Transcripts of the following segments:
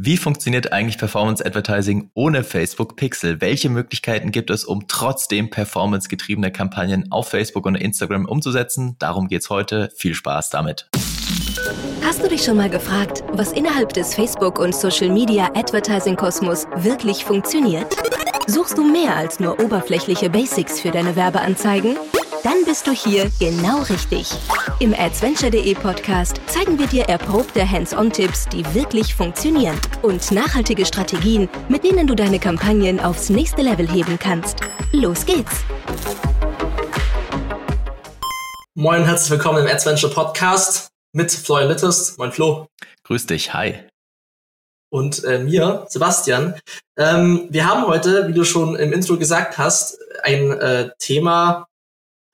Wie funktioniert eigentlich Performance Advertising ohne Facebook Pixel? Welche Möglichkeiten gibt es, um trotzdem performancegetriebene Kampagnen auf Facebook und Instagram umzusetzen? Darum geht's heute. Viel Spaß damit. Hast du dich schon mal gefragt, was innerhalb des Facebook- und Social-Media Advertising-Kosmos wirklich funktioniert? Suchst du mehr als nur oberflächliche Basics für deine Werbeanzeigen? Dann bist du hier genau richtig. Im adventure.de Podcast zeigen wir dir erprobte Hands-on-Tipps, die wirklich funktionieren und nachhaltige Strategien, mit denen du deine Kampagnen aufs nächste Level heben kannst. Los geht's! Moin, herzlich willkommen im Adventure Podcast mit Florian Littest. Moin Flo. Grüß dich, hi. Und äh, mir, Sebastian. Ähm, wir haben heute, wie du schon im Intro gesagt hast, ein äh, Thema,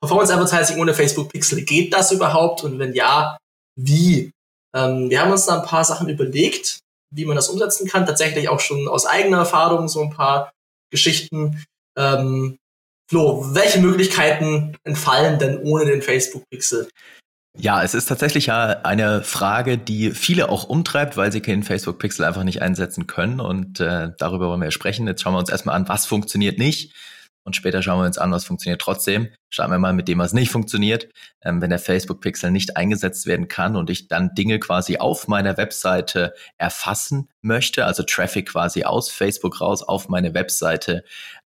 Performance Advertising ohne Facebook Pixel. Geht das überhaupt? Und wenn ja, wie? Ähm, wir haben uns da ein paar Sachen überlegt, wie man das umsetzen kann. Tatsächlich auch schon aus eigener Erfahrung so ein paar Geschichten. Ähm, Flo, welche Möglichkeiten entfallen denn ohne den Facebook Pixel? Ja, es ist tatsächlich ja eine Frage, die viele auch umtreibt, weil sie den Facebook Pixel einfach nicht einsetzen können. Und äh, darüber wollen wir sprechen. Jetzt schauen wir uns erstmal an, was funktioniert nicht und später schauen wir uns an, was funktioniert trotzdem. Starten wir mal mit dem, was nicht funktioniert. Ähm, wenn der Facebook-Pixel nicht eingesetzt werden kann und ich dann Dinge quasi auf meiner Webseite erfassen möchte, also Traffic quasi aus Facebook raus auf meine Webseite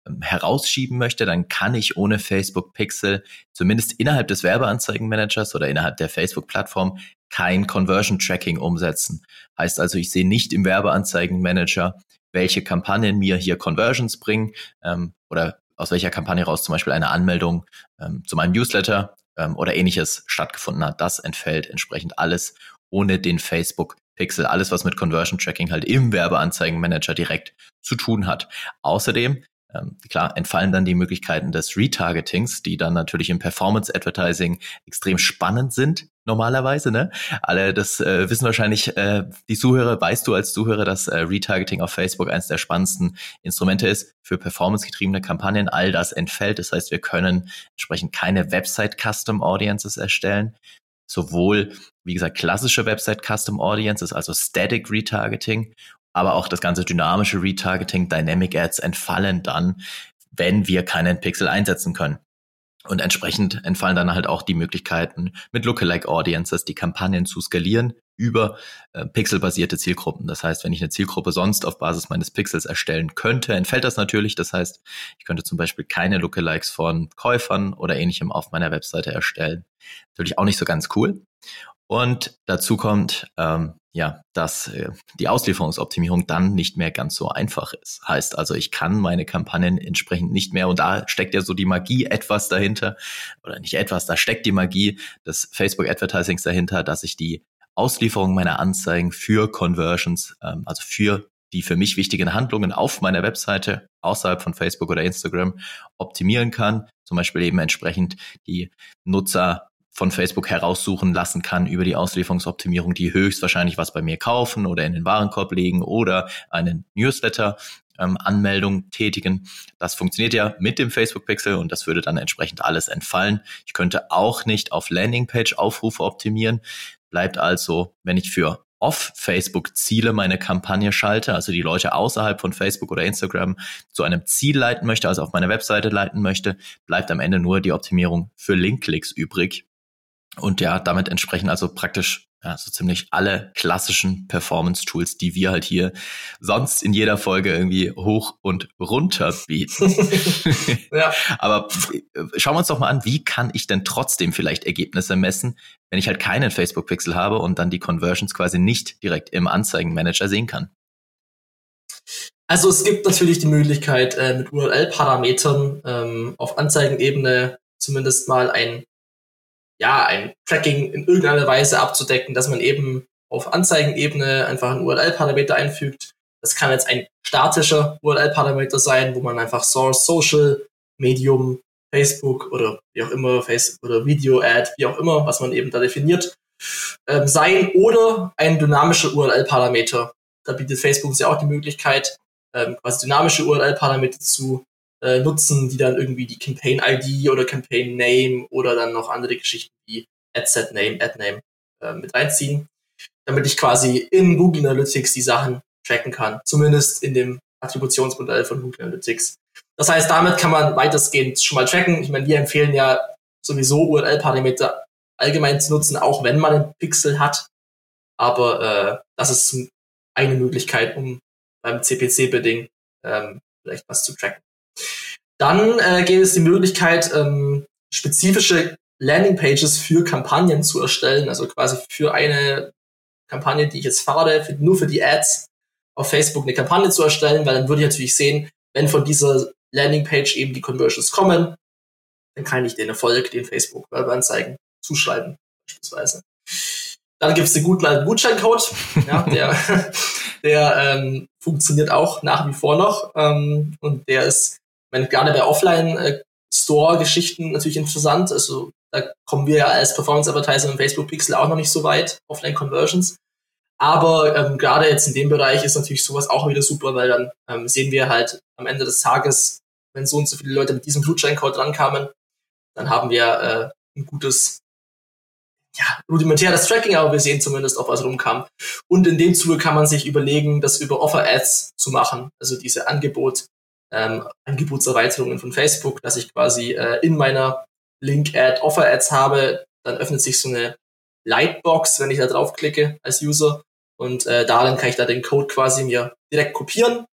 ähm, herausschieben möchte, dann kann ich ohne Facebook-Pixel zumindest innerhalb des Werbeanzeigenmanagers oder innerhalb der Facebook-Plattform kein Conversion-Tracking umsetzen. Heißt also, ich sehe nicht im Werbeanzeigenmanager, welche Kampagnen mir hier Conversions bringen ähm, oder aus welcher Kampagne raus zum Beispiel eine Anmeldung ähm, zu meinem Newsletter ähm, oder ähnliches stattgefunden hat. Das entfällt entsprechend alles ohne den Facebook Pixel. Alles, was mit Conversion Tracking halt im Werbeanzeigenmanager direkt zu tun hat. Außerdem ähm, klar, entfallen dann die Möglichkeiten des Retargetings, die dann natürlich im Performance Advertising extrem spannend sind, normalerweise. Ne? Alle das äh, wissen wahrscheinlich äh, die Zuhörer, weißt du als Zuhörer, dass äh, Retargeting auf Facebook eines der spannendsten Instrumente ist für performancegetriebene Kampagnen. All das entfällt. Das heißt, wir können entsprechend keine Website-Custom Audiences erstellen. Sowohl, wie gesagt, klassische Website Custom Audiences, also Static Retargeting aber auch das ganze dynamische Retargeting, Dynamic Ads entfallen dann, wenn wir keinen Pixel einsetzen können. Und entsprechend entfallen dann halt auch die Möglichkeiten, mit Lookalike Audiences die Kampagnen zu skalieren über äh, pixelbasierte Zielgruppen. Das heißt, wenn ich eine Zielgruppe sonst auf Basis meines Pixels erstellen könnte, entfällt das natürlich. Das heißt, ich könnte zum Beispiel keine Lookalikes von Käufern oder ähnlichem auf meiner Webseite erstellen. Natürlich auch nicht so ganz cool. Und dazu kommt, ähm, ja, dass äh, die Auslieferungsoptimierung dann nicht mehr ganz so einfach ist. Heißt also, ich kann meine Kampagnen entsprechend nicht mehr, und da steckt ja so die Magie etwas dahinter, oder nicht etwas, da steckt die Magie des Facebook Advertisings dahinter, dass ich die Auslieferung meiner Anzeigen für Conversions, ähm, also für die für mich wichtigen Handlungen auf meiner Webseite außerhalb von Facebook oder Instagram optimieren kann. Zum Beispiel eben entsprechend die Nutzer von Facebook heraussuchen lassen kann über die Auslieferungsoptimierung, die höchstwahrscheinlich was bei mir kaufen oder in den Warenkorb legen oder einen Newsletter ähm, Anmeldung tätigen. Das funktioniert ja mit dem Facebook Pixel und das würde dann entsprechend alles entfallen. Ich könnte auch nicht auf Landingpage Aufrufe optimieren. Bleibt also, wenn ich für off Facebook Ziele meine Kampagne schalte, also die Leute außerhalb von Facebook oder Instagram zu einem Ziel leiten möchte, also auf meine Webseite leiten möchte, bleibt am Ende nur die Optimierung für Linkklicks übrig. Und ja, damit entsprechen also praktisch ja, so ziemlich alle klassischen Performance-Tools, die wir halt hier sonst in jeder Folge irgendwie hoch und runter bieten. ja. Aber äh, schauen wir uns doch mal an, wie kann ich denn trotzdem vielleicht Ergebnisse messen, wenn ich halt keinen Facebook-Pixel habe und dann die Conversions quasi nicht direkt im Anzeigenmanager sehen kann? Also es gibt natürlich die Möglichkeit, äh, mit URL-Parametern ähm, auf Anzeigenebene zumindest mal ein ja, ein Tracking in irgendeiner Weise abzudecken, dass man eben auf Anzeigenebene einfach einen URL-Parameter einfügt. Das kann jetzt ein statischer URL-Parameter sein, wo man einfach Source, Social, Medium, Facebook oder wie auch immer, Facebook oder Video-Ad, wie auch immer, was man eben da definiert, ähm, sein oder ein dynamischer URL-Parameter. Da bietet Facebook uns ja auch die Möglichkeit, ähm, quasi dynamische URL-Parameter zu äh, nutzen, die dann irgendwie die Campaign-ID oder Campaign-Name oder dann noch andere Geschichten wie Ad-Set-Name, Ad-Name äh, mit reinziehen, damit ich quasi in Google Analytics die Sachen tracken kann. Zumindest in dem Attributionsmodell von Google Analytics. Das heißt, damit kann man weitestgehend schon mal tracken. Ich meine, wir empfehlen ja sowieso URL-Parameter allgemein zu nutzen, auch wenn man einen Pixel hat. Aber äh, das ist eine Möglichkeit, um beim CPC-Bidding ähm, vielleicht was zu tracken. Dann äh, gibt es die Möglichkeit, ähm, spezifische Landingpages für Kampagnen zu erstellen, also quasi für eine Kampagne, die ich jetzt fahre, für, nur für die Ads auf Facebook eine Kampagne zu erstellen, weil dann würde ich natürlich sehen, wenn von dieser Landingpage eben die Conversions kommen, dann kann ich den Erfolg, den Facebook Werbeanzeigen zuschreiben, beispielsweise. Dann gibt es den guten alten Gutscheincode, ja, der, der ähm, funktioniert auch nach wie vor noch ähm, und der ist, wenn gerade bei Offline-Store-Geschichten natürlich interessant, also da kommen wir ja als Performance-Advertiser im Facebook Pixel auch noch nicht so weit, Offline-Conversions. Aber ähm, gerade jetzt in dem Bereich ist natürlich sowas auch wieder super, weil dann ähm, sehen wir halt am Ende des Tages, wenn so und so viele Leute mit diesem Gutscheincode rankamen, dann haben wir äh, ein gutes, ja, rudimentäres Tracking, aber wir sehen zumindest, ob was rumkam. Und in dem Zuge kann man sich überlegen, das über Offer-Ads zu machen, also diese Angebot, ähm, Angebotserweiterungen von Facebook, dass ich quasi äh, in meiner Link-Ad Offer-Ads habe, dann öffnet sich so eine Lightbox, wenn ich da draufklicke als User. Und äh, darin kann ich da den Code quasi mir direkt kopieren.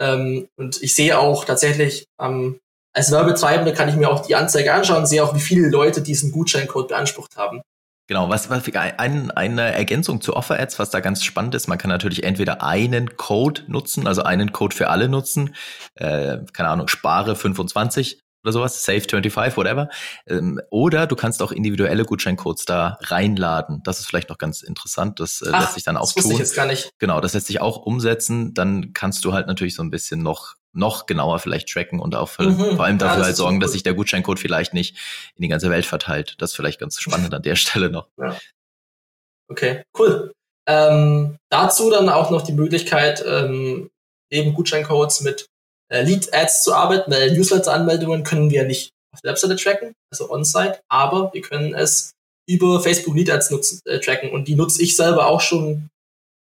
Ähm, und ich sehe auch tatsächlich, ähm, als Werbetreibende kann ich mir auch die Anzeige anschauen, sehe auch, wie viele Leute diesen Gutscheincode beansprucht haben. Genau, was, was ein, eine Ergänzung zu Offer Ads, was da ganz spannend ist, man kann natürlich entweder einen Code nutzen, also einen Code für alle nutzen, äh, keine Ahnung, spare 25 oder sowas, Save 25, whatever. Ähm, oder du kannst auch individuelle Gutscheincodes da reinladen. Das ist vielleicht noch ganz interessant. Das äh, Ach, lässt sich dann auch das tun. Ich jetzt gar nicht. Genau, das lässt sich auch umsetzen. Dann kannst du halt natürlich so ein bisschen noch noch genauer vielleicht tracken und auch mhm, vor allem dafür ja, halt sorgen, dass sich der Gutscheincode vielleicht nicht in die ganze Welt verteilt. Das ist vielleicht ganz spannend an der Stelle noch. Ja. Okay, cool. Ähm, dazu dann auch noch die Möglichkeit, ähm, eben Gutscheincodes mit äh, Lead-Ads zu arbeiten, weil Newsletter-Anmeldungen können wir nicht auf der Webseite tracken, also on-site, aber wir können es über Facebook Lead-Ads nutzen, äh, tracken und die nutze ich selber auch schon,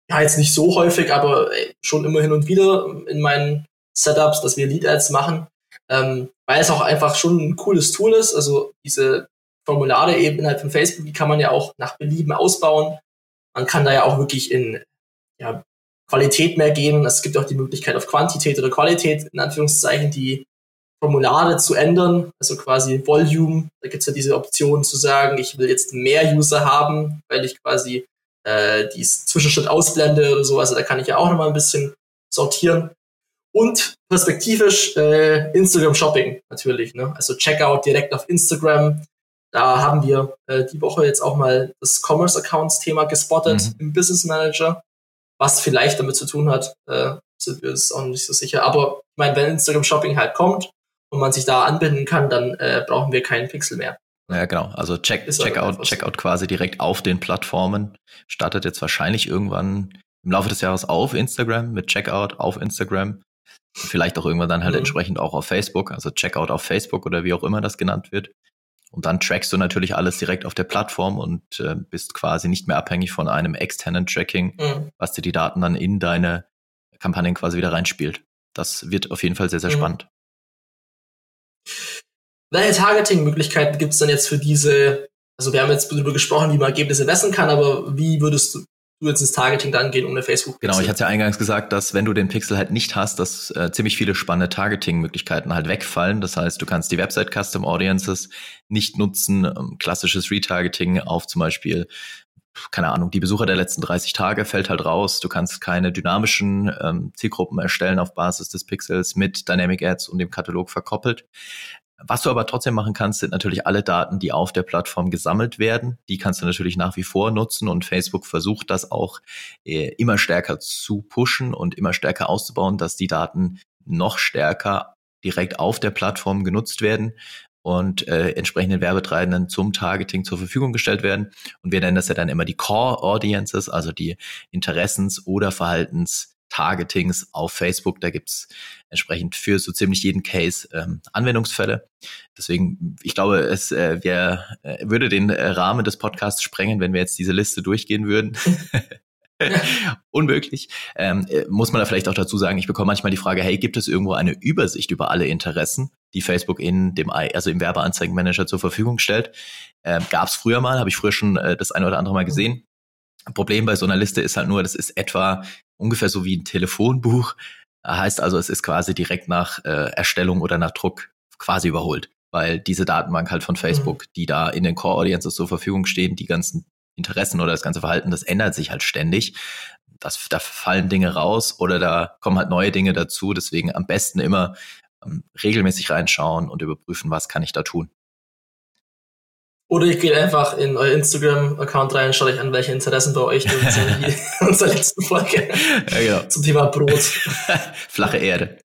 ja jetzt nicht so häufig, aber äh, schon immer hin und wieder in meinen Setups, dass wir Lead-Ads machen, ähm, weil es auch einfach schon ein cooles Tool ist, also diese Formulare eben innerhalb von Facebook, die kann man ja auch nach Belieben ausbauen. Man kann da ja auch wirklich in ja, Qualität mehr gehen. Es gibt auch die Möglichkeit auf Quantität oder Qualität, in Anführungszeichen, die Formulare zu ändern, also quasi Volume. Da gibt es ja diese Option zu sagen, ich will jetzt mehr User haben, weil ich quasi äh, die Zwischenschritt ausblende oder so. Also da kann ich ja auch nochmal ein bisschen sortieren. Und perspektivisch äh, Instagram Shopping natürlich. Ne? Also Checkout direkt auf Instagram. Da haben wir äh, die Woche jetzt auch mal das Commerce Accounts Thema gespottet mhm. im Business Manager. Was vielleicht damit zu tun hat, äh, sind wir uns auch nicht so sicher. Aber ich meine, wenn Instagram Shopping halt kommt und man sich da anbinden kann, dann äh, brauchen wir keinen Pixel mehr. Ja, genau. Also Check, Checkout, Checkout quasi direkt auf den Plattformen. Startet jetzt wahrscheinlich irgendwann im Laufe des Jahres auf Instagram mit Checkout auf Instagram. Vielleicht auch irgendwann dann halt mhm. entsprechend auch auf Facebook, also Checkout auf Facebook oder wie auch immer das genannt wird. Und dann trackst du natürlich alles direkt auf der Plattform und äh, bist quasi nicht mehr abhängig von einem externen Tracking, mhm. was dir die Daten dann in deine Kampagnen quasi wieder reinspielt. Das wird auf jeden Fall sehr, sehr mhm. spannend. Welche Targeting-Möglichkeiten gibt es denn jetzt für diese, also wir haben jetzt darüber gesprochen, wie man Ergebnisse messen kann, aber wie würdest du, du jetzt ins Targeting dann gehen ohne Facebook. -Pixel. Genau, ich hatte ja eingangs gesagt, dass wenn du den Pixel halt nicht hast, dass äh, ziemlich viele spannende Targeting-Möglichkeiten halt wegfallen. Das heißt, du kannst die Website Custom Audiences nicht nutzen, ähm, klassisches Retargeting auf zum Beispiel keine Ahnung, die Besucher der letzten 30 Tage fällt halt raus. Du kannst keine dynamischen ähm, Zielgruppen erstellen auf Basis des Pixels mit Dynamic Ads und dem Katalog verkoppelt. Was du aber trotzdem machen kannst, sind natürlich alle Daten, die auf der Plattform gesammelt werden. Die kannst du natürlich nach wie vor nutzen und Facebook versucht das auch äh, immer stärker zu pushen und immer stärker auszubauen, dass die Daten noch stärker direkt auf der Plattform genutzt werden und äh, entsprechenden Werbetreibenden zum Targeting zur Verfügung gestellt werden. Und wir nennen das ja dann immer die Core Audiences, also die Interessens- oder Verhaltens- Targetings auf Facebook. Da gibt's entsprechend für so ziemlich jeden Case ähm, Anwendungsfälle. Deswegen, ich glaube, es äh, wär, äh, würde den äh, Rahmen des Podcasts sprengen, wenn wir jetzt diese Liste durchgehen würden. Unmöglich. Ähm, äh, muss man da vielleicht auch dazu sagen, ich bekomme manchmal die Frage, hey, gibt es irgendwo eine Übersicht über alle Interessen, die Facebook in dem, also im Werbeanzeigenmanager zur Verfügung stellt? Ähm, Gab es früher mal, habe ich früher schon äh, das eine oder andere Mal gesehen. Problem bei so einer Liste ist halt nur, das ist etwa ungefähr so wie ein Telefonbuch. Heißt also, es ist quasi direkt nach äh, Erstellung oder nach Druck quasi überholt, weil diese Datenbank halt von mhm. Facebook, die da in den Core Audiences zur Verfügung stehen, die ganzen Interessen oder das ganze Verhalten, das ändert sich halt ständig. Das, da fallen Dinge raus oder da kommen halt neue Dinge dazu. Deswegen am besten immer ähm, regelmäßig reinschauen und überprüfen, was kann ich da tun. Oder ich gehe einfach in euer Instagram-Account rein, schaue euch an, welche Interessen bei euch sind, in unserer letzten Folge ja, genau. zum Thema Brot. Flache Erde.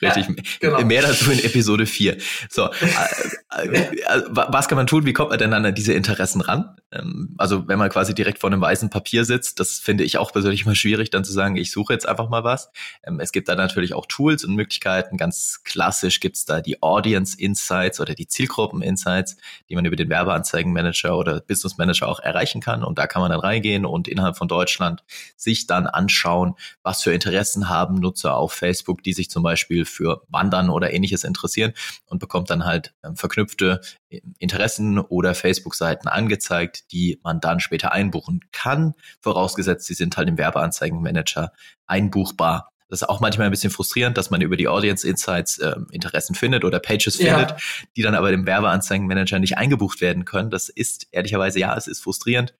Richtig. Ja, genau. Mehr dazu in Episode 4. So, äh, äh, äh, was kann man tun? Wie kommt man denn an diese Interessen ran? Ähm, also, wenn man quasi direkt vor einem weißen Papier sitzt, das finde ich auch persönlich mal schwierig, dann zu sagen, ich suche jetzt einfach mal was. Ähm, es gibt da natürlich auch Tools und Möglichkeiten. Ganz klassisch gibt's da die Audience Insights oder die Zielgruppen Insights, die man über den Werbeanzeigenmanager oder Business Manager auch erreichen kann. Und da kann man dann reingehen und innerhalb von Deutschland sich dann anschauen, was für Interessen haben Nutzer auf Facebook, die sich zum Beispiel Beispiel für Wandern oder ähnliches interessieren und bekommt dann halt äh, verknüpfte äh, Interessen oder Facebook-Seiten angezeigt, die man dann später einbuchen kann, vorausgesetzt, sie sind halt im Werbeanzeigenmanager einbuchbar. Das ist auch manchmal ein bisschen frustrierend, dass man über die Audience Insights äh, Interessen findet oder Pages ja. findet, die dann aber dem Werbeanzeigenmanager nicht eingebucht werden können. Das ist ehrlicherweise ja, es ist frustrierend.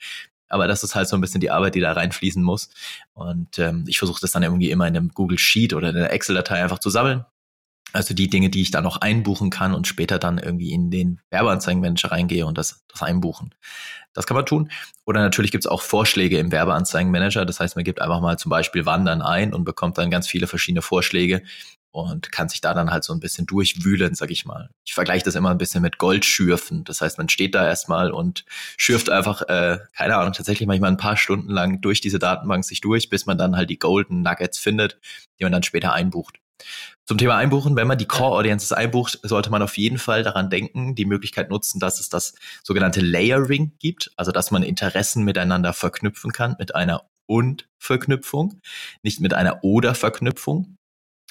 Aber das ist halt so ein bisschen die Arbeit, die da reinfließen muss. Und ähm, ich versuche das dann irgendwie immer in einem Google Sheet oder in einer Excel-Datei einfach zu sammeln. Also die Dinge, die ich da noch einbuchen kann und später dann irgendwie in den Werbeanzeigenmanager reingehe und das, das einbuchen. Das kann man tun. Oder natürlich gibt es auch Vorschläge im Werbeanzeigenmanager. Das heißt, man gibt einfach mal zum Beispiel Wandern ein und bekommt dann ganz viele verschiedene Vorschläge, und kann sich da dann halt so ein bisschen durchwühlen, sag ich mal. Ich vergleiche das immer ein bisschen mit Goldschürfen. Das heißt, man steht da erstmal und schürft einfach, äh, keine Ahnung, tatsächlich manchmal ein paar Stunden lang durch diese Datenbank sich durch, bis man dann halt die Golden Nuggets findet, die man dann später einbucht. Zum Thema Einbuchen, wenn man die Core Audiences einbucht, sollte man auf jeden Fall daran denken, die Möglichkeit nutzen, dass es das sogenannte Layering gibt, also dass man Interessen miteinander verknüpfen kann mit einer und-Verknüpfung, nicht mit einer oder-Verknüpfung.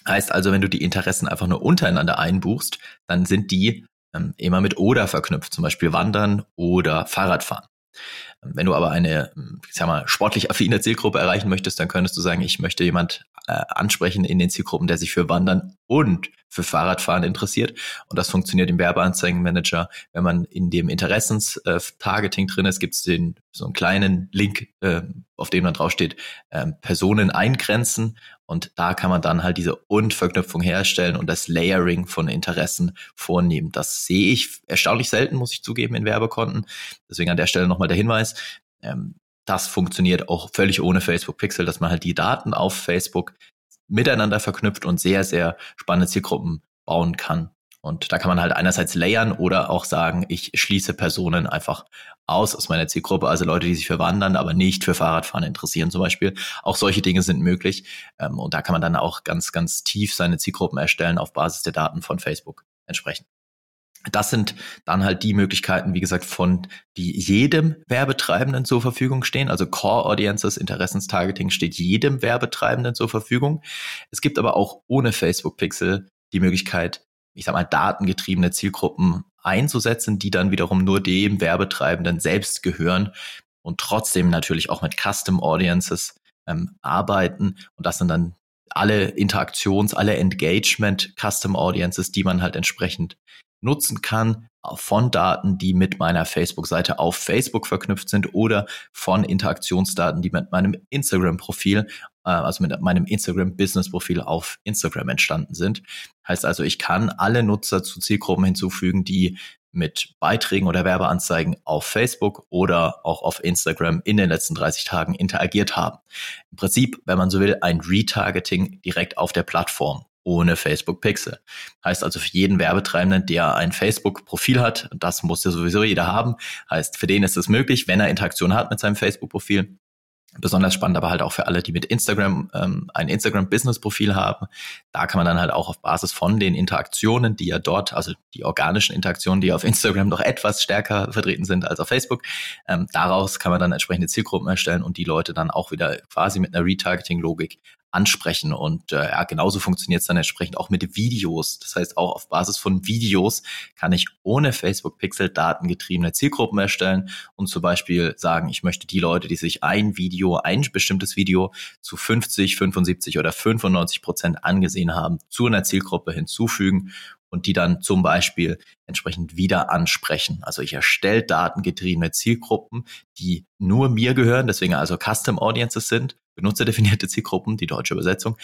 Heißt also, wenn du die Interessen einfach nur untereinander einbuchst, dann sind die ähm, immer mit oder verknüpft, zum Beispiel Wandern oder Fahrradfahren. Ähm, wenn du aber eine, ähm, ich sag mal, sportlich affine Zielgruppe erreichen möchtest, dann könntest du sagen, ich möchte jemand äh, ansprechen in den Zielgruppen, der sich für Wandern und für Fahrradfahren interessiert. Und das funktioniert im Werbeanzeigenmanager. Wenn man in dem Interessens-Targeting äh, drin ist, gibt es den so einen kleinen Link, äh, auf dem dann draufsteht, äh, Personen eingrenzen. Und da kann man dann halt diese Und-Verknüpfung herstellen und das Layering von Interessen vornehmen. Das sehe ich erstaunlich selten, muss ich zugeben, in Werbekonten. Deswegen an der Stelle nochmal der Hinweis. Ähm, das funktioniert auch völlig ohne Facebook Pixel, dass man halt die Daten auf Facebook miteinander verknüpft und sehr, sehr spannende Zielgruppen bauen kann. Und da kann man halt einerseits layern oder auch sagen, ich schließe Personen einfach aus aus meiner Zielgruppe, also Leute, die sich für Wandern, aber nicht für Fahrradfahren interessieren zum Beispiel. Auch solche Dinge sind möglich. Ähm, und da kann man dann auch ganz, ganz tief seine Zielgruppen erstellen auf Basis der Daten von Facebook entsprechend. Das sind dann halt die Möglichkeiten, wie gesagt, von die jedem Werbetreibenden zur Verfügung stehen. Also Core Audiences, Interessenstargeting steht jedem Werbetreibenden zur Verfügung. Es gibt aber auch ohne Facebook Pixel die Möglichkeit, ich sag mal, datengetriebene Zielgruppen einzusetzen, die dann wiederum nur dem Werbetreibenden selbst gehören und trotzdem natürlich auch mit Custom Audiences ähm, arbeiten. Und das sind dann alle Interaktions-, alle Engagement Custom Audiences, die man halt entsprechend nutzen kann von Daten, die mit meiner Facebook-Seite auf Facebook verknüpft sind oder von Interaktionsdaten, die mit meinem Instagram-Profil, äh, also mit meinem Instagram-Business-Profil auf Instagram entstanden sind. Heißt also, ich kann alle Nutzer zu Zielgruppen hinzufügen, die mit Beiträgen oder Werbeanzeigen auf Facebook oder auch auf Instagram in den letzten 30 Tagen interagiert haben. Im Prinzip, wenn man so will, ein Retargeting direkt auf der Plattform ohne Facebook Pixel. Heißt also für jeden Werbetreibenden, der ein Facebook-Profil hat, das muss ja sowieso jeder haben, heißt für den ist es möglich, wenn er Interaktion hat mit seinem Facebook-Profil, Besonders spannend aber halt auch für alle, die mit Instagram ähm, ein Instagram-Business-Profil haben. Da kann man dann halt auch auf Basis von den Interaktionen, die ja dort, also die organischen Interaktionen, die auf Instagram noch etwas stärker vertreten sind als auf Facebook, ähm, daraus kann man dann entsprechende Zielgruppen erstellen und die Leute dann auch wieder quasi mit einer Retargeting-Logik ansprechen. Und äh, ja, genauso funktioniert es dann entsprechend auch mit Videos. Das heißt, auch auf Basis von Videos kann ich ohne Facebook Pixel datengetriebene Zielgruppen erstellen und zum Beispiel sagen, ich möchte die Leute, die sich ein Video, ein bestimmtes Video zu 50, 75 oder 95 Prozent angesehen haben, zu einer Zielgruppe hinzufügen und die dann zum Beispiel entsprechend wieder ansprechen. Also ich erstelle datengetriebene Zielgruppen, die nur mir gehören, deswegen also Custom Audiences sind, benutzerdefinierte Zielgruppen, die deutsche Übersetzung,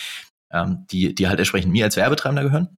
ähm, die, die halt entsprechend mir als Werbetreibender gehören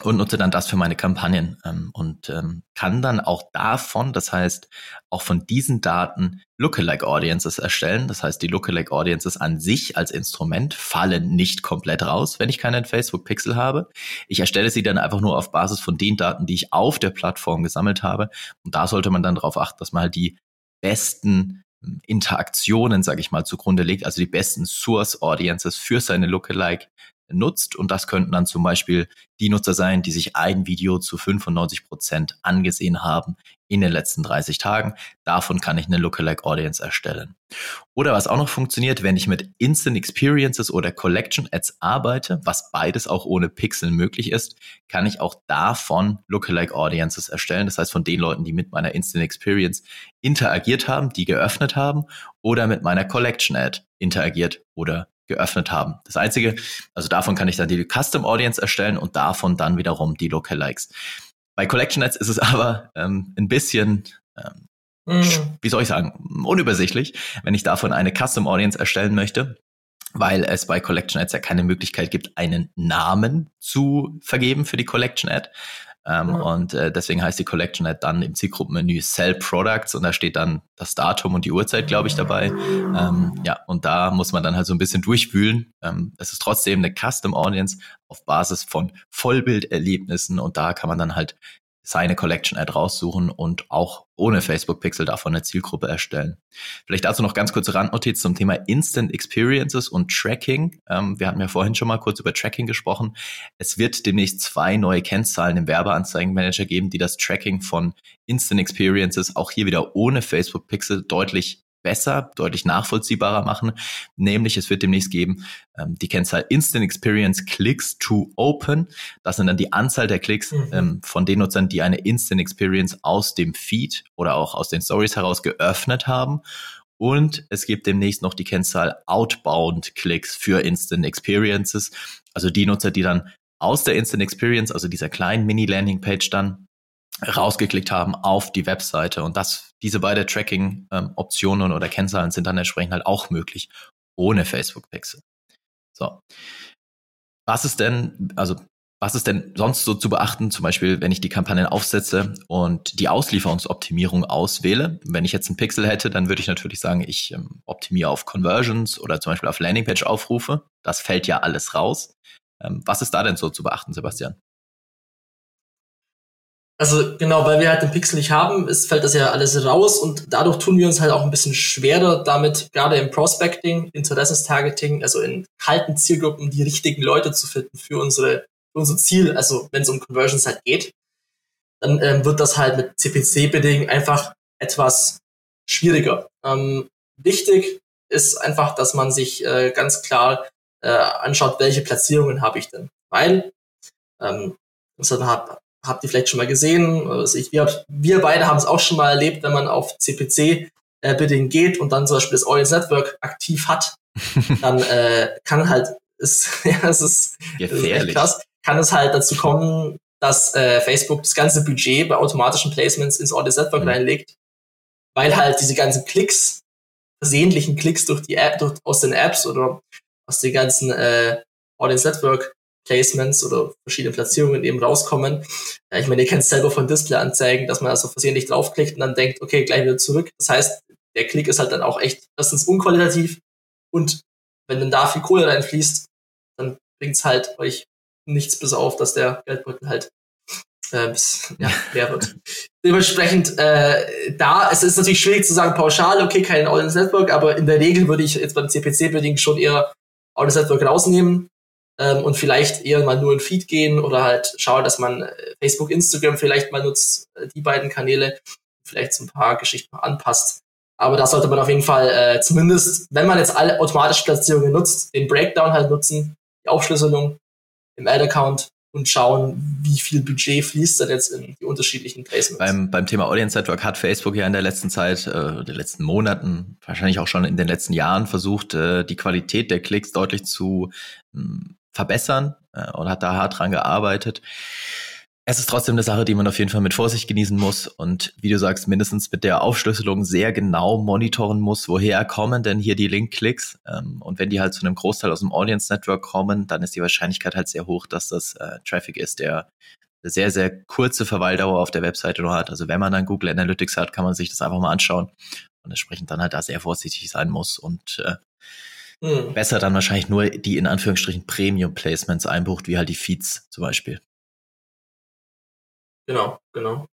und nutze dann das für meine Kampagnen ähm, und ähm, kann dann auch davon, das heißt auch von diesen Daten Lookalike Audiences erstellen. Das heißt, die Lookalike Audiences an sich als Instrument fallen nicht komplett raus, wenn ich keinen Facebook Pixel habe. Ich erstelle sie dann einfach nur auf Basis von den Daten, die ich auf der Plattform gesammelt habe. Und da sollte man dann darauf achten, dass man halt die besten Interaktionen, sage ich mal, zugrunde legt, also die besten Source Audiences für seine Lookalike nutzt. Und das könnten dann zum Beispiel die Nutzer sein, die sich ein Video zu 95 Prozent angesehen haben in den letzten 30 Tagen. Davon kann ich eine Lookalike Audience erstellen. Oder was auch noch funktioniert, wenn ich mit Instant Experiences oder Collection Ads arbeite, was beides auch ohne Pixel möglich ist, kann ich auch davon Lookalike Audiences erstellen. Das heißt von den Leuten, die mit meiner Instant Experience interagiert haben, die geöffnet haben oder mit meiner Collection Ad interagiert oder geöffnet haben. Das einzige, also davon kann ich dann die Custom Audience erstellen und davon dann wiederum die Lookalikes. Bei Collection Ads ist es aber ähm, ein bisschen, ähm, mhm. wie soll ich sagen, unübersichtlich, wenn ich davon eine Custom Audience erstellen möchte, weil es bei Collection Ads ja keine Möglichkeit gibt, einen Namen zu vergeben für die Collection Ad. Ähm, ja. Und äh, deswegen heißt die Collection halt dann im Zielgruppenmenü Sell Products und da steht dann das Datum und die Uhrzeit, glaube ich, dabei. Ähm, ja, und da muss man dann halt so ein bisschen durchwühlen. Ähm, es ist trotzdem eine Custom Audience auf Basis von Vollbilderlebnissen und da kann man dann halt seine Collection Ad raussuchen und auch ohne Facebook Pixel davon eine Zielgruppe erstellen. Vielleicht dazu noch ganz kurze Randnotiz zum Thema Instant Experiences und Tracking. Ähm, wir hatten ja vorhin schon mal kurz über Tracking gesprochen. Es wird demnächst zwei neue Kennzahlen im Werbeanzeigenmanager geben, die das Tracking von Instant Experiences auch hier wieder ohne Facebook Pixel deutlich besser, deutlich nachvollziehbarer machen. Nämlich es wird demnächst geben ähm, die Kennzahl Instant Experience Clicks to Open. Das sind dann die Anzahl der Klicks mhm. ähm, von den Nutzern, die eine Instant Experience aus dem Feed oder auch aus den Stories heraus geöffnet haben. Und es gibt demnächst noch die Kennzahl Outbound Clicks für Instant Experiences. Also die Nutzer, die dann aus der Instant Experience, also dieser kleinen Mini-Landing-Page dann rausgeklickt haben auf die Webseite. Und das, diese beiden Tracking-Optionen ähm, oder Kennzahlen sind dann entsprechend halt auch möglich ohne Facebook Pixel. So. Was ist denn, also was ist denn sonst so zu beachten? Zum Beispiel, wenn ich die Kampagnen aufsetze und die Auslieferungsoptimierung auswähle. Wenn ich jetzt einen Pixel hätte, dann würde ich natürlich sagen, ich ähm, optimiere auf Conversions oder zum Beispiel auf Landingpage-Aufrufe. Das fällt ja alles raus. Ähm, was ist da denn so zu beachten, Sebastian? Also genau, weil wir halt den Pixel nicht haben, ist, fällt das ja alles raus und dadurch tun wir uns halt auch ein bisschen schwerer damit, gerade im Prospecting, Interessenstargeting, also in kalten Zielgruppen die richtigen Leute zu finden für unsere für unser Ziel, also wenn es um Conversions halt geht, dann ähm, wird das halt mit CPC-Bidding einfach etwas schwieriger. Ähm, wichtig ist einfach, dass man sich äh, ganz klar äh, anschaut, welche Platzierungen habe ich denn. Weil, ähm, das hat, habt ihr vielleicht schon mal gesehen. Also ich, wir, wir beide haben es auch schon mal erlebt, wenn man auf CPC äh, Bidding geht und dann zum Beispiel das Audience Network aktiv hat, dann äh, kann halt, ist, ja, es ist, Gefährlich. Ist kann es halt dazu kommen, dass äh, Facebook das ganze Budget bei automatischen Placements ins Audience Network mhm. reinlegt, weil halt diese ganzen Klicks, versehentlichen Klicks durch die App, durch, aus den Apps oder aus den ganzen äh, Audience Network Placements oder verschiedene Platzierungen eben rauskommen. Ja, ich meine, ihr kennt es selber von Display-Anzeigen, dass man also versehentlich draufklickt und dann denkt, okay, gleich wieder zurück. Das heißt, der Klick ist halt dann auch echt erstens unqualitativ und wenn dann da viel Kohle reinfließt, dann bringt es halt euch nichts bis auf, dass der Geldbeutel halt äh, ja, mehr wird. Dementsprechend, äh, da, es ist natürlich schwierig zu sagen, pauschal, okay, kein Audience Network, aber in der Regel würde ich jetzt beim CPC-Building schon eher Audience Network rausnehmen ähm, und vielleicht eher mal nur in Feed gehen oder halt schauen, dass man äh, Facebook, Instagram vielleicht mal nutzt, äh, die beiden Kanäle, vielleicht so ein paar Geschichten anpasst. Aber da sollte man auf jeden Fall äh, zumindest, wenn man jetzt alle automatischen Platzierungen nutzt, den Breakdown halt nutzen, die Aufschlüsselung im Ad-Account und schauen, wie viel Budget fließt dann jetzt in die unterschiedlichen Placements. Beim, beim Thema Audience Network hat Facebook ja in der letzten Zeit, äh, in den letzten Monaten, wahrscheinlich auch schon in den letzten Jahren versucht, äh, die Qualität der Klicks deutlich zu hm, verbessern äh, und hat da hart dran gearbeitet. Es ist trotzdem eine Sache, die man auf jeden Fall mit Vorsicht genießen muss und wie du sagst, mindestens mit der Aufschlüsselung sehr genau monitoren muss, woher kommen denn hier die Link-Klicks. Ähm, und wenn die halt zu einem Großteil aus dem Audience Network kommen, dann ist die Wahrscheinlichkeit halt sehr hoch, dass das äh, Traffic ist, der sehr, sehr kurze Verweildauer auf der Webseite nur hat. Also wenn man dann Google Analytics hat, kann man sich das einfach mal anschauen und entsprechend dann halt da sehr vorsichtig sein muss und äh, hm. besser dann wahrscheinlich nur die in Anführungsstrichen Premium-Placements einbucht, wie halt die Feeds zum Beispiel. Genau, genau.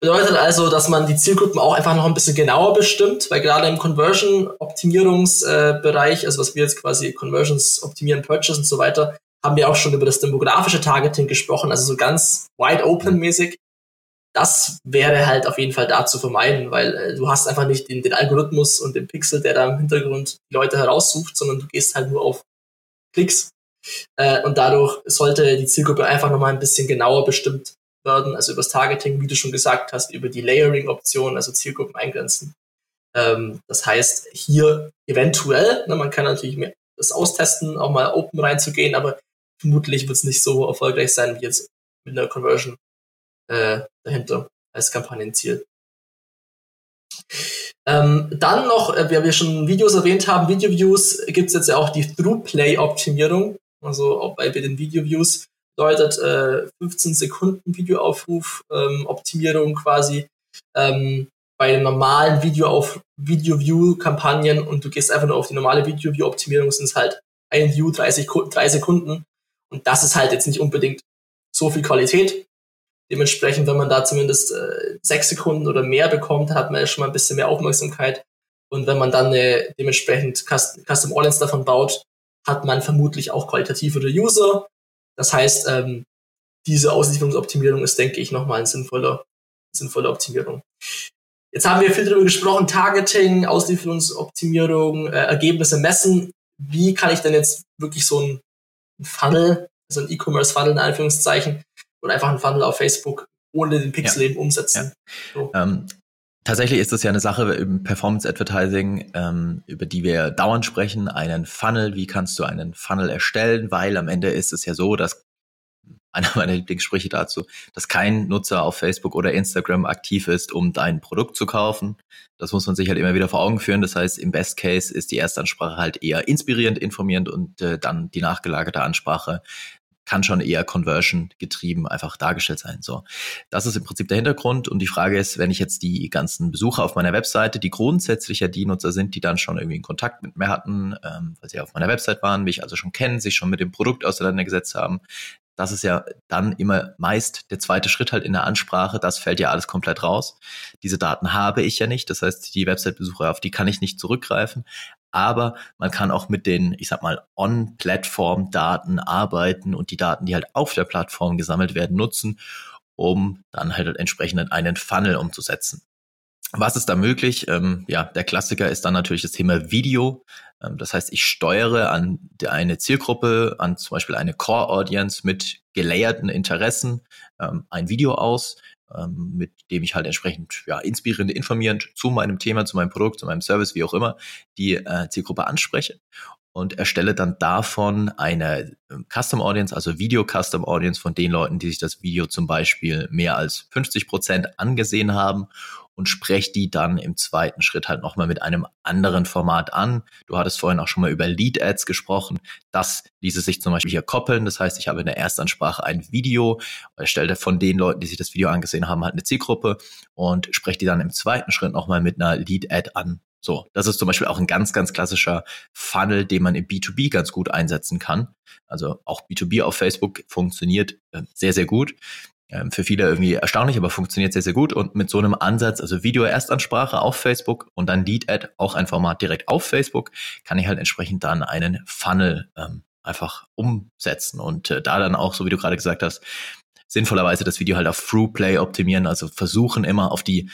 Bedeutet also, dass man die Zielgruppen auch einfach noch ein bisschen genauer bestimmt, weil gerade im Conversion-Optimierungsbereich, also was wir jetzt quasi Conversions optimieren, Purchase und so weiter, haben wir auch schon über das demografische Targeting gesprochen, also so ganz wide open mäßig. Das wäre halt auf jeden Fall da zu vermeiden, weil äh, du hast einfach nicht den, den Algorithmus und den Pixel, der da im Hintergrund die Leute heraussucht, sondern du gehst halt nur auf Klicks. Äh, und dadurch sollte die Zielgruppe einfach nochmal ein bisschen genauer bestimmt werden, also übers Targeting, wie du schon gesagt hast, über die Layering-Option, also Zielgruppen eingrenzen. Ähm, das heißt, hier eventuell, ne, man kann natürlich mehr das austesten, auch mal open reinzugehen, aber vermutlich wird es nicht so erfolgreich sein wie jetzt mit einer Conversion äh, dahinter als Kampagnenziel. Ähm, dann noch, äh, wie wir schon Videos erwähnt haben, Video-Views gibt es jetzt ja auch die Through-Play-Optimierung. Also auch bei den Video-Views bedeutet äh, 15 Sekunden Videoaufruf, ähm, Optimierung quasi ähm, bei normalen Video auf Video-View-Kampagnen und du gehst einfach nur auf die normale Video-View-Optimierung, sind es halt ein View 30, 3 Sekunden und das ist halt jetzt nicht unbedingt so viel Qualität. Dementsprechend, wenn man da zumindest äh, sechs Sekunden oder mehr bekommt, hat man ja schon mal ein bisschen mehr Aufmerksamkeit. Und wenn man dann eine dementsprechend Custom Audience davon baut, hat man vermutlich auch qualitativere User, das heißt, ähm, diese Auslieferungsoptimierung ist, denke ich, nochmal eine sinnvolle, sinnvolle Optimierung. Jetzt haben wir viel darüber gesprochen, Targeting, Auslieferungsoptimierung, äh, Ergebnisse messen. Wie kann ich denn jetzt wirklich so ein Funnel, also ein E-Commerce-Funnel in Anführungszeichen, oder einfach ein Funnel auf Facebook ohne den Pixel ja. eben umsetzen? Ja. So. Ähm, Tatsächlich ist das ja eine Sache im Performance Advertising, ähm, über die wir dauernd sprechen, einen Funnel. Wie kannst du einen Funnel erstellen? Weil am Ende ist es ja so, dass einer meiner Lieblingssprüche dazu, dass kein Nutzer auf Facebook oder Instagram aktiv ist, um dein Produkt zu kaufen. Das muss man sich halt immer wieder vor Augen führen. Das heißt, im Best Case ist die Erstansprache halt eher inspirierend, informierend und äh, dann die nachgelagerte Ansprache kann schon eher Conversion getrieben einfach dargestellt sein. So, das ist im Prinzip der Hintergrund. Und die Frage ist, wenn ich jetzt die ganzen Besucher auf meiner Webseite, die grundsätzlich ja die Nutzer sind, die dann schon irgendwie in Kontakt mit mir hatten, ähm, weil sie auf meiner Website waren, mich also schon kennen, sich schon mit dem Produkt auseinandergesetzt haben, das ist ja dann immer meist der zweite Schritt halt in der Ansprache. Das fällt ja alles komplett raus. Diese Daten habe ich ja nicht. Das heißt, die Website-Besucher, auf die kann ich nicht zurückgreifen aber man kann auch mit den, ich sag mal, On-Plattform-Daten arbeiten und die Daten, die halt auf der Plattform gesammelt werden, nutzen, um dann halt entsprechend einen Funnel umzusetzen. Was ist da möglich? Ähm, ja, der Klassiker ist dann natürlich das Thema Video. Ähm, das heißt, ich steuere an eine Zielgruppe, an zum Beispiel eine Core Audience mit gelayerten Interessen ähm, ein Video aus, ähm, mit dem ich halt entsprechend ja, inspirierend, informierend zu meinem Thema, zu meinem Produkt, zu meinem Service, wie auch immer, die äh, Zielgruppe anspreche und erstelle dann davon eine ähm, Custom Audience, also Video Custom Audience von den Leuten, die sich das Video zum Beispiel mehr als 50 Prozent angesehen haben und spreche die dann im zweiten Schritt halt nochmal mit einem anderen Format an. Du hattest vorhin auch schon mal über Lead Ads gesprochen. Das ließe sich zum Beispiel hier koppeln. Das heißt, ich habe in der Erstansprache ein Video, erstelle von den Leuten, die sich das Video angesehen haben, halt eine Zielgruppe und spreche die dann im zweiten Schritt nochmal mit einer Lead Ad an. So, das ist zum Beispiel auch ein ganz, ganz klassischer Funnel, den man im B2B ganz gut einsetzen kann. Also auch B2B auf Facebook funktioniert äh, sehr, sehr gut. Ähm, für viele irgendwie erstaunlich, aber funktioniert sehr, sehr gut. Und mit so einem Ansatz, also Video-Erstansprache auf Facebook und dann Lead-Ad, auch ein Format direkt auf Facebook, kann ich halt entsprechend dann einen Funnel ähm, einfach umsetzen und äh, da dann auch, so wie du gerade gesagt hast, sinnvollerweise das Video halt auf Through-Play optimieren, also versuchen immer auf die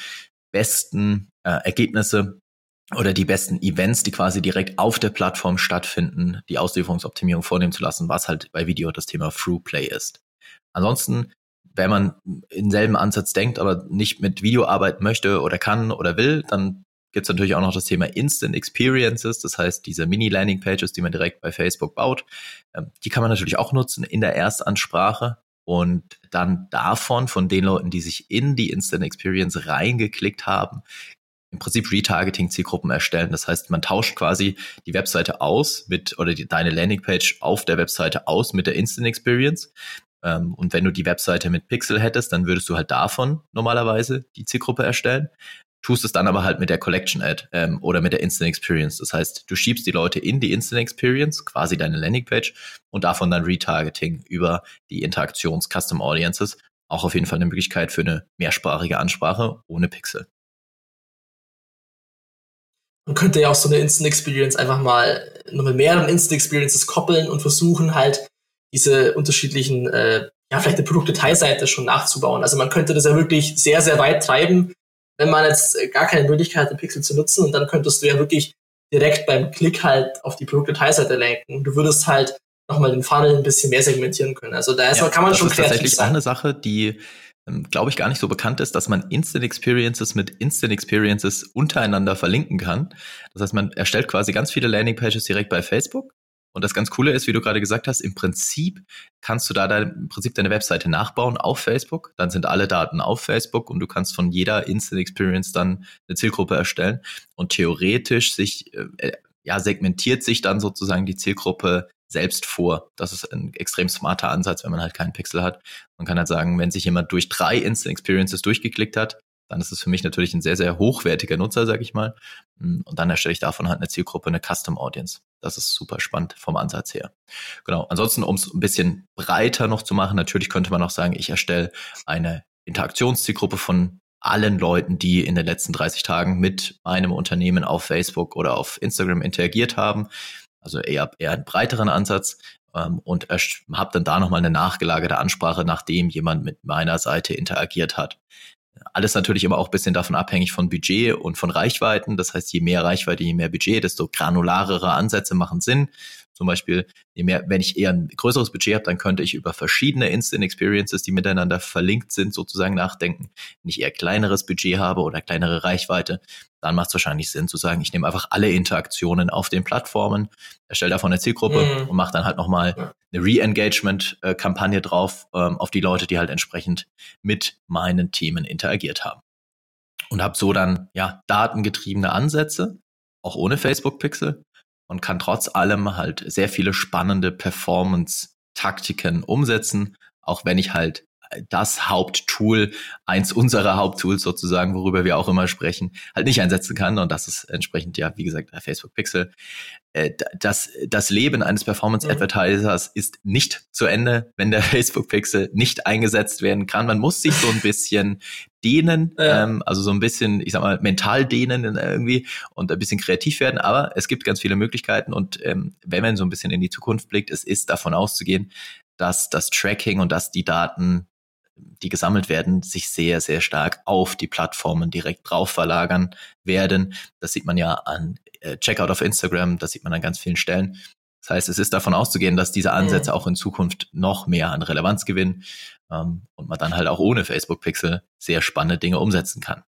besten äh, Ergebnisse oder die besten Events, die quasi direkt auf der Plattform stattfinden, die Auslieferungsoptimierung vornehmen zu lassen, was halt bei Video das Thema Through-Play ist. Ansonsten, wenn man in selben Ansatz denkt, aber nicht mit Video arbeiten möchte oder kann oder will, dann gibt es natürlich auch noch das Thema Instant Experiences, das heißt diese Mini-Landing-Pages, die man direkt bei Facebook baut. Ähm, die kann man natürlich auch nutzen in der Erstansprache und dann davon, von den Leuten, die sich in die Instant Experience reingeklickt haben, im Prinzip Retargeting-Zielgruppen erstellen. Das heißt, man tauscht quasi die Webseite aus mit oder die, deine Landingpage auf der Webseite aus mit der Instant Experience. Ähm, und wenn du die Webseite mit Pixel hättest, dann würdest du halt davon normalerweise die Zielgruppe erstellen. Tust es dann aber halt mit der Collection Ad ähm, oder mit der Instant Experience. Das heißt, du schiebst die Leute in die Instant Experience, quasi deine Landingpage, und davon dann Retargeting über die Interaktions-Custom Audiences. Auch auf jeden Fall eine Möglichkeit für eine mehrsprachige Ansprache ohne Pixel. Man könnte ja auch so eine Instant Experience einfach mal noch mit mehreren Instant Experiences koppeln und versuchen halt diese unterschiedlichen, äh, ja, vielleicht eine Produktdetailseite schon nachzubauen. Also man könnte das ja wirklich sehr, sehr weit treiben, wenn man jetzt gar keine Möglichkeit hat, den Pixel zu nutzen. Und dann könntest du ja wirklich direkt beim Klick halt auf die Produktdetailseite lenken. Du würdest halt nochmal den Funnel ein bisschen mehr segmentieren können. Also da ist, ja, kann man schon kreativ Das ist tatsächlich sein. auch eine Sache, die ähm, glaube ich, gar nicht so bekannt ist, dass man Instant Experiences mit Instant Experiences untereinander verlinken kann. Das heißt, man erstellt quasi ganz viele Landingpages direkt bei Facebook und das ganz Coole ist, wie du gerade gesagt hast, im Prinzip kannst du da dein, im Prinzip deine Webseite nachbauen auf Facebook. Dann sind alle Daten auf Facebook und du kannst von jeder Instant Experience dann eine Zielgruppe erstellen und theoretisch sich, äh, ja, segmentiert sich dann sozusagen die Zielgruppe selbst vor. Das ist ein extrem smarter Ansatz, wenn man halt keinen Pixel hat. Man kann halt sagen, wenn sich jemand durch drei Instant Experiences durchgeklickt hat, dann ist es für mich natürlich ein sehr, sehr hochwertiger Nutzer, sag ich mal. Und dann erstelle ich davon halt eine Zielgruppe, eine Custom Audience. Das ist super spannend vom Ansatz her. Genau. Ansonsten, um es ein bisschen breiter noch zu machen, natürlich könnte man auch sagen, ich erstelle eine Interaktionszielgruppe von allen Leuten, die in den letzten 30 Tagen mit einem Unternehmen auf Facebook oder auf Instagram interagiert haben. Also eher, eher einen breiteren Ansatz ähm, und habe dann da nochmal eine nachgelagerte Ansprache, nachdem jemand mit meiner Seite interagiert hat. Alles natürlich immer auch ein bisschen davon abhängig von Budget und von Reichweiten. Das heißt, je mehr Reichweite, je mehr Budget, desto granularere Ansätze machen Sinn. Zum Beispiel, je mehr, wenn ich eher ein größeres Budget habe, dann könnte ich über verschiedene Instant Experiences, die miteinander verlinkt sind, sozusagen nachdenken. Wenn ich eher kleineres Budget habe oder kleinere Reichweite, dann macht es wahrscheinlich Sinn zu sagen, ich nehme einfach alle Interaktionen auf den Plattformen, erstelle davon eine Zielgruppe mhm. und mache dann halt nochmal eine Re-Engagement-Kampagne drauf ähm, auf die Leute, die halt entsprechend mit meinen Themen interagiert haben. Und habe so dann ja datengetriebene Ansätze, auch ohne Facebook-Pixel, und kann trotz allem halt sehr viele spannende Performance-Taktiken umsetzen, auch wenn ich halt das Haupttool, eins unserer Haupttools sozusagen, worüber wir auch immer sprechen, halt nicht einsetzen kann. Und das ist entsprechend, ja, wie gesagt, der Facebook Pixel. Äh, das, das Leben eines Performance-Advertisers mhm. ist nicht zu Ende, wenn der Facebook Pixel nicht eingesetzt werden kann. Man muss sich so ein bisschen dehnen, ja. ähm, also so ein bisschen, ich sag mal, mental dehnen irgendwie und ein bisschen kreativ werden. Aber es gibt ganz viele Möglichkeiten und ähm, wenn man so ein bisschen in die Zukunft blickt, es ist davon auszugehen, dass das Tracking und dass die Daten die gesammelt werden, sich sehr, sehr stark auf die Plattformen direkt drauf verlagern werden. Das sieht man ja an äh, Checkout auf Instagram, das sieht man an ganz vielen Stellen. Das heißt, es ist davon auszugehen, dass diese Ansätze mhm. auch in Zukunft noch mehr an Relevanz gewinnen ähm, und man dann halt auch ohne Facebook-Pixel sehr spannende Dinge umsetzen kann.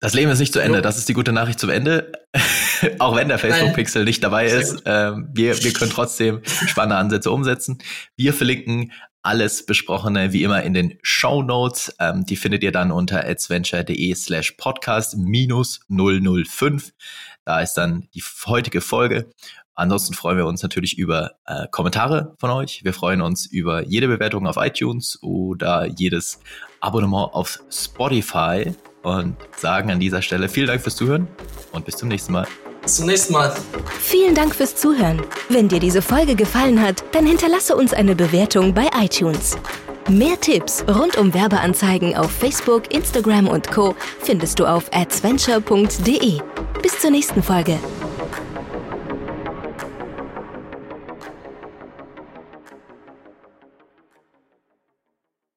Das Leben ist nicht zu Ende. Das ist die gute Nachricht zum Ende. auch wenn der Facebook-Pixel nicht dabei ist, ähm, wir, wir können trotzdem spannende Ansätze umsetzen. Wir verlinken alles Besprochene wie immer in den Show Notes. Ähm, die findet ihr dann unter adventure.de slash podcast minus 005. Da ist dann die heutige Folge. Ansonsten freuen wir uns natürlich über äh, Kommentare von euch. Wir freuen uns über jede Bewertung auf iTunes oder jedes Abonnement auf Spotify und sagen an dieser Stelle vielen Dank fürs Zuhören und bis zum nächsten Mal. Zum nächsten Mal. Vielen Dank fürs Zuhören. Wenn dir diese Folge gefallen hat, dann hinterlasse uns eine Bewertung bei iTunes. Mehr Tipps rund um Werbeanzeigen auf Facebook, Instagram und Co. findest du auf adventure.de. Bis zur nächsten Folge.